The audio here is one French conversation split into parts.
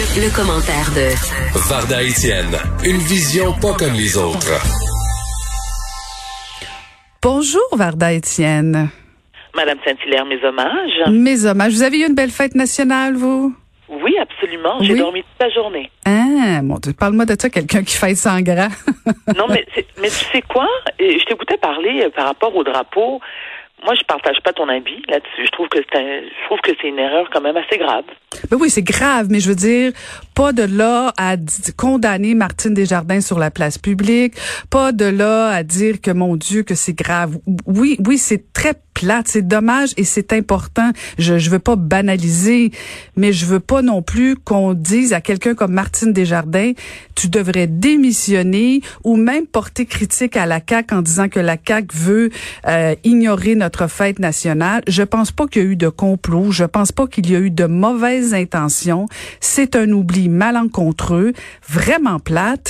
Le, le commentaire de Varda Etienne, une vision pas comme les autres. Bonjour Varda Étienne. Madame Saint-Hilaire, mes hommages. Mes hommages. Vous avez eu une belle fête nationale, vous? Oui, absolument. J'ai Oui. dormi toute la journée. Ah, mon Dieu, parle-moi de ça, quelqu'un qui fait sans gras. Non, mais, c'est- mais tu sais quoi? Et Je t'écoutais parler euh, par rapport au drapeau. Moi, je partage pas ton avis là-dessus. Je trouve que c'est un- je trouve que c'est une erreur quand même assez grave. Ben oui, c'est grave, mais je veux dire, pas de là à condamner Martine Desjardins sur la place publique, pas de là à dire que, mon Dieu, que c'est grave. Oui, oui, c'est très c'est dommage et c'est important. Je, je veux pas banaliser, mais je veux pas non plus qu'on dise à quelqu'un comme Martine Desjardins, tu devrais démissionner ou même porter critique à la CAQ en disant que la CAQ veut euh, ignorer notre fête nationale. Je pense pas qu'il y a eu de complot. Je pense pas qu'il y a eu de mauvaises intentions. C'est un oubli malencontreux, vraiment plate.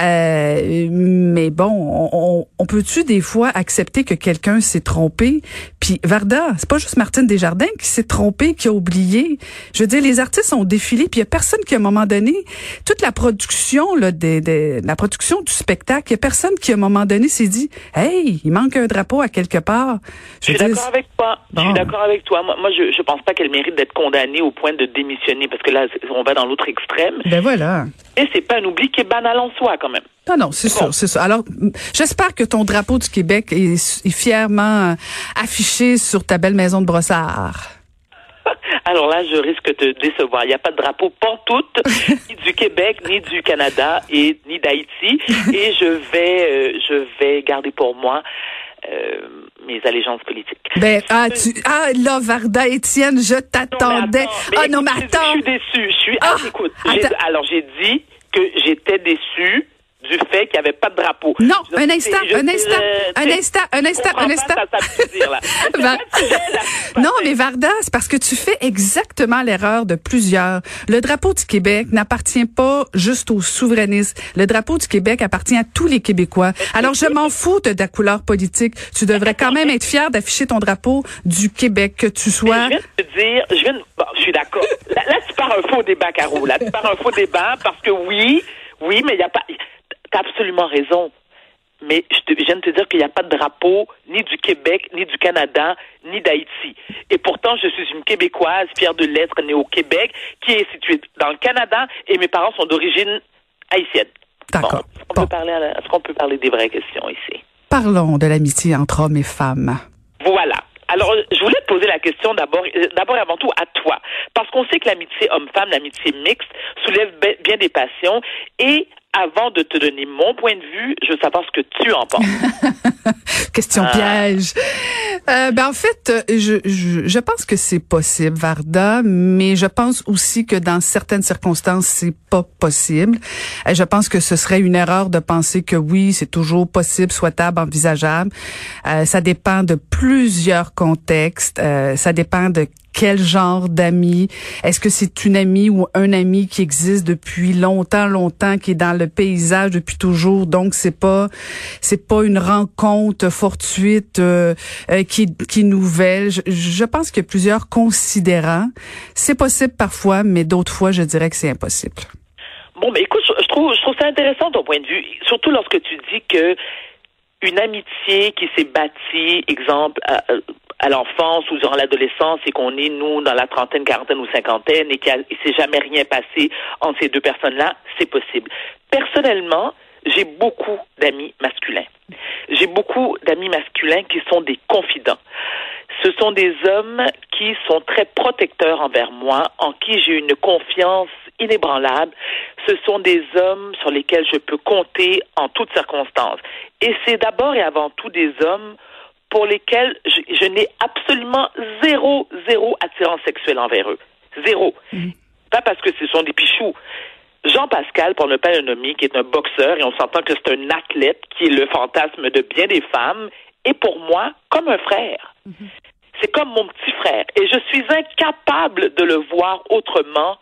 Euh, mais bon, on, on- peut-tu des fois accepter que quelqu'un s'est trompé? Puis Varda, c'est pas juste Martine Desjardins qui s'est trompé, qui a oublié. Je veux dire, les artistes ont défilé, puis il y a personne qui, à un moment donné, toute la production là, des, des- la production du spectacle, il y a personne qui, à un moment donné, s'est dit, hey, il manque un drapeau à quelque part. Je suis d'accord avec toi. Je suis d'accord avec toi. Moi, moi je, je pense pas qu'elle mérite d'être condamnée au point de démissionner parce que là, on va dans l'autre extrême. Ben voilà. Et c'est pas un oubli qui est banal en soi quand même. Non, non, c'est Bon. sûr, c'est sûr. Alors, j'espère que ton drapeau du Québec est, est fièrement euh, affiché sur ta belle maison de brossard. Alors là, je risque de te décevoir. Il n'y a pas de drapeau pantoute, ni du Québec, ni du Canada, et ni d'Haïti. Et je vais, euh, je vais garder pour moi euh, mes allégeances politiques. Ben, ah, tu, ah, là, Varda Étienne, je t'attendais. Ah, non, mais je- attends. Je suis déçue. Je suis. Ah, ah, écoute, j'ai- attends. alors j'ai dit que j'étais déçue du fait qu'il n'y avait pas de drapeau. Non, un c'est- instant, un instant, euh, un instant, un instant, un instant. Non, mais Varda, c'est parce que tu fais exactement l'erreur de plusieurs. Le drapeau du Québec n'appartient pas juste aux souverainistes. Le drapeau du Québec appartient à tous les Québécois. Alors, je m'en fous de ta couleur politique. Tu devrais quand même être fier d'afficher ton drapeau du Québec, que tu Mais sois. Je viens de te dire, je viens de, bon, je suis d'accord. Là, là, tu pars un faux débat, Caro. Là, tu pars un faux débat parce que oui, oui, mais il n'y a pas, t'as absolument raison. Mais je, te- je viens de te dire qu'il n'y a pas de drapeau ni du Québec, ni du Canada, ni d'Haïti. Et pourtant, je suis une Québécoise fière de l'être, née au Québec, qui est située dans le Canada, et mes parents sont d'origine haïtienne. D'accord. Bon, est-ce qu'on Bon. peut parler à la- est-ce qu'on peut parler des vraies questions ici? Parlons de l'amitié entre hommes et femmes. Voilà. Alors, je voulais te poser la question d'abord, euh, d'abord et avant tout à toi, parce qu'on sait que l'amitié homme-femme, l'amitié mixte, soulève bien des passions. Et avant de te donner mon point de vue, je veux savoir ce que tu en penses. Question Ah. piège. Euh, ben en fait, je, je, je pense que c'est possible, Varda, mais je pense aussi que dans certaines circonstances, c'est pas possible. Euh, je pense que ce serait une erreur de penser que oui, c'est toujours possible, souhaitable, envisageable. Euh, ça dépend de plusieurs contextes. Euh, ça dépend de quel genre d'amis? Est-ce que c'est une amie ou un ami qui existe depuis longtemps, longtemps, qui est dans le paysage depuis toujours? Donc, c'est pas, c'est pas une rencontre fortuite euh, euh, qui, qui nouvelle. Je, je pense qu'il y a plusieurs considérants. C'est possible parfois, mais d'autres fois, je dirais que c'est impossible. Bon, mais écoute, je, trouve, je trouve ça intéressant ton point de vue, surtout lorsque tu dis que une amitié qui s'est bâtie, exemple, à, à l'enfance ou durant l'adolescence et qu'on est, nous, dans la trentaine, quarantaine ou cinquantaine et qu'il ne s'est jamais rien passé entre ces deux personnes-là, c'est possible. Personnellement, j'ai beaucoup d'amis masculins. J'ai beaucoup d'amis masculins qui sont des confidents. Ce sont des hommes qui sont très protecteurs envers moi, en qui j'ai une confiance inébranlable. Ce sont des hommes sur lesquels je peux compter en toutes circonstances. Et c'est d'abord et avant tout des hommes pour lesquels je, je n'ai absolument zéro, zéro attirance sexuelle envers eux. Zéro. Pas parce que ce sont des pichous. Jean Pascal, pour ne pas le nommer, qui est un boxeur, et on s'entend que c'est un athlète qui est le fantasme de bien des femmes, est pour moi comme un frère. C'est comme mon petit frère. Et je suis incapable de le voir autrement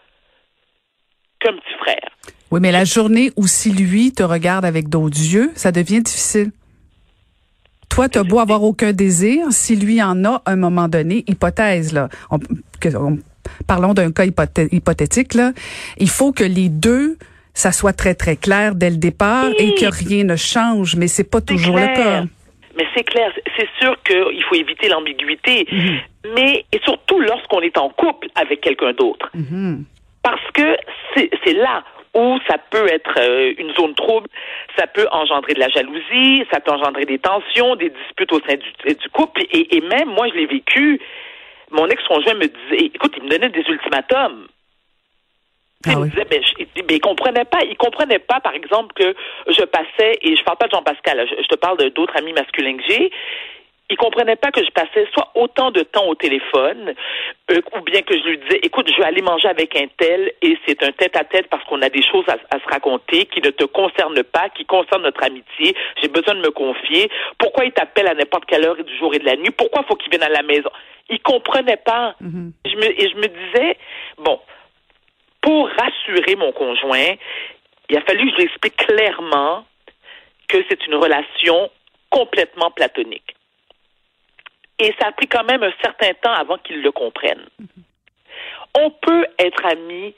qu'un petit frère. Oui, mais la journée où si lui te regarde avec d'autres yeux, ça devient difficile. Toi, t'as beau avoir aucun désir, si lui en a à un moment donné, hypothèse là, on, que- on- parlons d'un cas hypothétique, là, il faut que les deux ça soit très très clair dès le départ et que rien ne change, mais c'est pas toujours le cas. Mais c'est clair, c'est sûr qu'il faut éviter l'ambiguïté, mhm. mais et surtout lorsqu'on est en couple avec quelqu'un d'autre. Mhm. Parce que c'est là où ça peut être euh, une zone trouble, ça peut engendrer de la jalousie, ça peut engendrer des tensions, des disputes au sein du, du couple, et, et, même moi je l'ai vécu. Mon ex-conjoint me disait, écoute, il me donnait des ultimatums. Ah il me disait, mais, mais il comprenait pas, il comprenait pas, par exemple, que je passais, et je parle pas de Jean-Pascal, je, je, te parle d'autres amis masculins que j'ai, il comprenait pas que je passais soit autant de temps au téléphone, euh, ou bien que je lui disais, écoute, je vais aller manger avec un tel, et c'est un tête-à-tête parce qu'on a des choses à, se raconter qui ne te concernent pas, qui concernent notre amitié. J'ai besoin de me confier. Pourquoi il t'appelle à n'importe quelle heure du jour et de la nuit? Pourquoi faut qu'il vienne à la maison? Il comprenait pas. Mm-hmm. je me, et je me disais, bon, pour rassurer mon conjoint, il a fallu que je lui explique clairement que c'est une relation complètement platonique. Et ça a pris quand même un certain temps avant qu'il le comprenne. On peut être amis.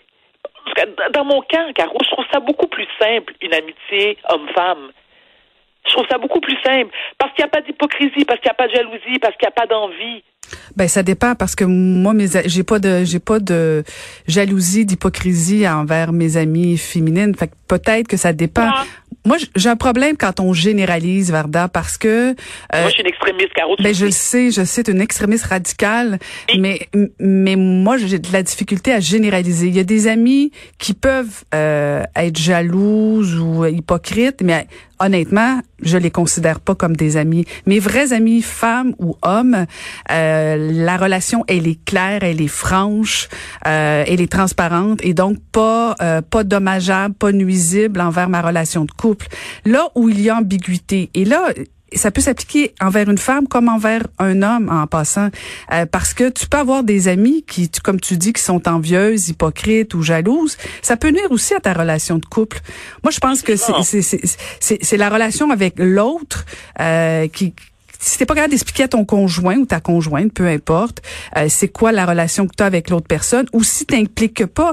Dans mon cas, Caro, je trouve ça beaucoup plus simple, une amitié homme-femme. Je trouve ça beaucoup plus simple. Parce qu'il n'y a pas d'hypocrisie, parce qu'il n'y a pas de jalousie, parce qu'il n'y a pas d'envie. Ben ça dépend parce que moi mes j'ai pas de j'ai pas de jalousie d'hypocrisie envers mes amies féminines fait peut-être que ça dépend moi, j'ai un problème quand on généralise, Varda, parce que... Euh, moi, je suis une extrémiste, Caro. Ben, je le sais, je sais, une extrémiste radicale, mais mais moi, j'ai de la difficulté à généraliser. Il y a des amis qui peuvent euh, être jalouses ou hypocrites, mais honnêtement, je les considère pas comme des amis. Mes vrais amis, femmes ou hommes, euh, la relation, elle est claire, elle est franche, euh, elle est transparente et donc pas euh, pas dommageable, pas nuisible envers ma relation de couple. Là où il y a ambiguïté, et là, ça peut s'appliquer envers une femme comme envers un homme en passant euh, parce que tu peux avoir des amis qui comme tu dis qui sont envieuses, hypocrites ou jalouses, ça peut nuire aussi à ta relation de couple. Moi je pense que c'est c'est la relation avec l'autre euh, qui si t'es pas capable d'expliquer à ton conjoint ou ta conjointe, peu importe, euh, c'est quoi la relation que tu as avec l'autre personne, ou si t'impliques pas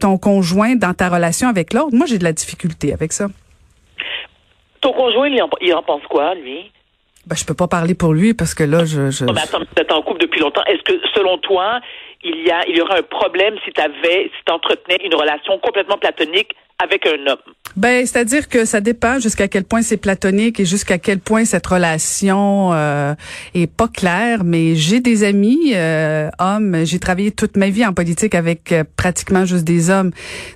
ton conjoint dans ta relation avec l'autre, moi j'ai de la difficulté avec ça. Ton conjoint, il en, il en pense quoi, lui? Ben, je peux pas parler pour lui parce que là, je. je... Oh, mais attends, tu en couple depuis longtemps. Est-ce que, selon toi, il y a, il y aurait un problème si tu avais, si tu entretenais une relation complètement platonique Ben, c'est-à-dire que ça dépend jusqu'à quel point c'est platonique et jusqu'à quel point cette relation euh, est pas claire. Mais j'ai des amis euh, hommes. J'ai travaillé toute ma vie en politique avec euh, pratiquement juste des hommes.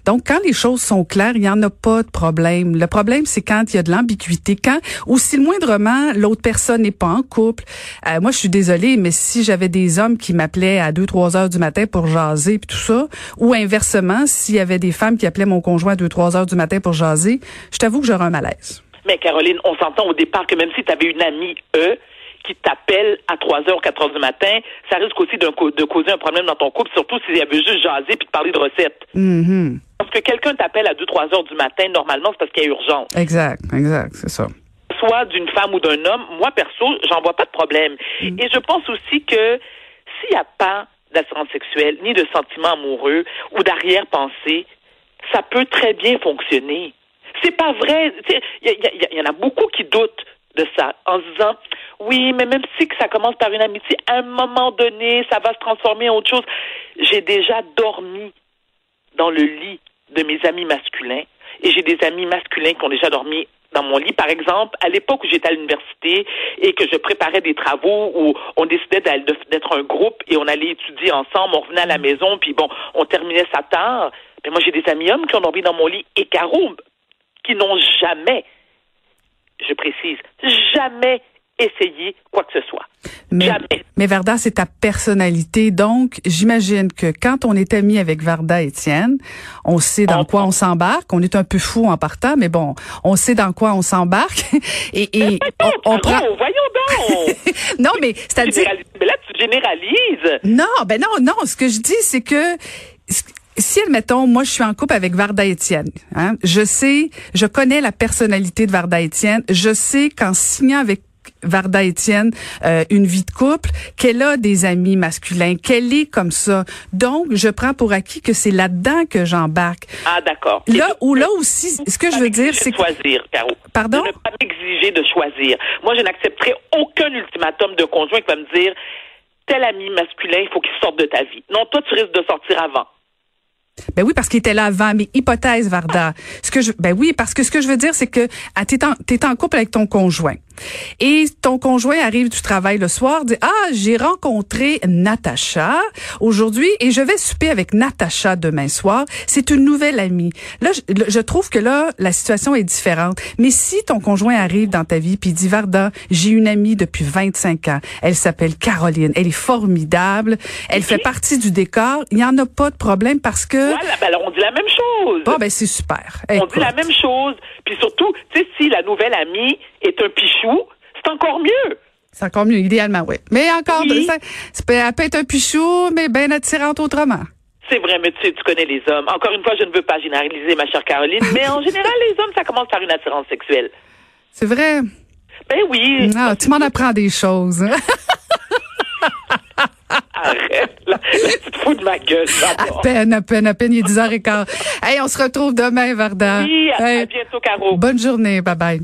Donc, quand les choses sont claires, il y en a pas de problème. Le problème, c'est quand il y a de l'ambiguïté, quand ou si le moindrement l'autre personne n'est pas en couple. Euh, moi, je suis désolée, mais si j'avais des hommes qui m'appelaient à 2-3 heures du matin pour jaser puis tout ça, ou inversement, s'il y avait des femmes qui appelaient mon conjoint à 2-3 heures du matin pour jaser je t'avoue que j'aurais un malaise. Mais Caroline, on s'entend au départ que même si tu avais une amie, eux, qui t'appelle à 3 h ou 4 h du matin, ça risque aussi de, causer un problème dans ton couple, surtout s'il y avait juste jaser puis de parler de recettes. Mm-hmm. Parce que quelqu'un t'appelle à 2-3 h du matin, normalement, c'est parce qu'il y a urgence. Exact, exact, c'est ça. Soit d'une femme ou d'un homme, moi, perso, j'en vois pas de problème. Mm. Et je pense aussi que s'il n'y a pas d'assurance sexuelle, ni de sentiments amoureux ou d'arrière-pensée, ça peut très bien fonctionner. C'est pas vrai. Il y, en a beaucoup qui doutent de ça en se disant oui, mais même si que ça commence par une amitié, à un moment donné, ça va se transformer en autre chose. J'ai déjà dormi dans le lit de mes amis masculins et j'ai des amis masculins qui ont déjà dormi dans mon lit. Par exemple, à l'époque où j'étais à l'université et que je préparais des travaux où on décidait d'être un groupe et on allait étudier ensemble, on revenait à la maison, puis bon, on terminait ça tard. Mais moi, j'ai des amis hommes qui ont dormi dans mon lit et Caro, qui n'ont jamais, je précise, jamais essayé quoi que ce soit. Mais, Jamais. Mais Varda, c'est ta personnalité. Donc, j'imagine que quand on est ami avec Varda Étienne, on sait dans quoi on s'embarque. On est un peu fou en partant, mais bon, on sait dans quoi on s'embarque. et, et on, prend... voyons donc! non, mais c'est-à-dire... Mais là, tu généralises. Non, ben non, non. Ce que je dis, c'est que si, admettons, moi, je suis en couple avec Varda Étienne, hein, je sais, je connais la personnalité de Varda Étienne, je sais qu'en signant avec Varda Étienne, euh, une vie de couple, qu'elle a des amis masculins, qu'elle est comme ça. Donc, je prends pour acquis que c'est là-dedans que j'embarque. Ah, d'accord. Là ou là aussi, ce que je veux dire, c'est que... choisir, Caro. Pardon? De ne pas m'exiger de choisir. Moi, je n'accepterai aucun ultimatum de conjoint qui va me dire tel ami masculin, il faut qu'il sorte de ta vie. Non, toi, tu risques de sortir avant. Ben oui, parce qu'il était là avant. Mais hypothèse, Varda. Ce que je, ben oui, parce que ce que je veux dire, c'est que ah, t'es en, es en couple avec ton conjoint. Et ton conjoint arrive du travail le soir, dit ah j'ai rencontré Natacha aujourd'hui et je vais souper avec Natacha demain soir. C'est une nouvelle amie. Là, je, trouve que là la situation est différente. Mais si ton conjoint arrive dans ta vie puis dit Varda, j'ai une amie depuis 25 ans. Elle s'appelle Caroline. Elle est formidable. Elle fait partie du décor. Il y en a pas de problème parce que voilà, ben alors on dit la même chose. Bon ben c'est super. On dit la même chose. Puis surtout, tu sais si la nouvelle amie est un pichou, c'est encore mieux. C'est encore mieux, idéalement, oui. Mais encore, ça, elle peut être un pichou, mais bien attirante autrement. C'est vrai, mais tu sais, tu connais les hommes. Encore une fois, je ne veux pas généraliser, ma chère Caroline, mais en général, les hommes, ça commence par une attirance sexuelle. C'est vrai. Ben oui. Ah, tu m'en apprends des choses. Arrête, là, tu te fous de ma gueule. À peine, à peine, à peine, il est 10h15. Hey, on se retrouve demain, Varda. Oui, à, à bientôt, Caro. Bonne journée, bye bye.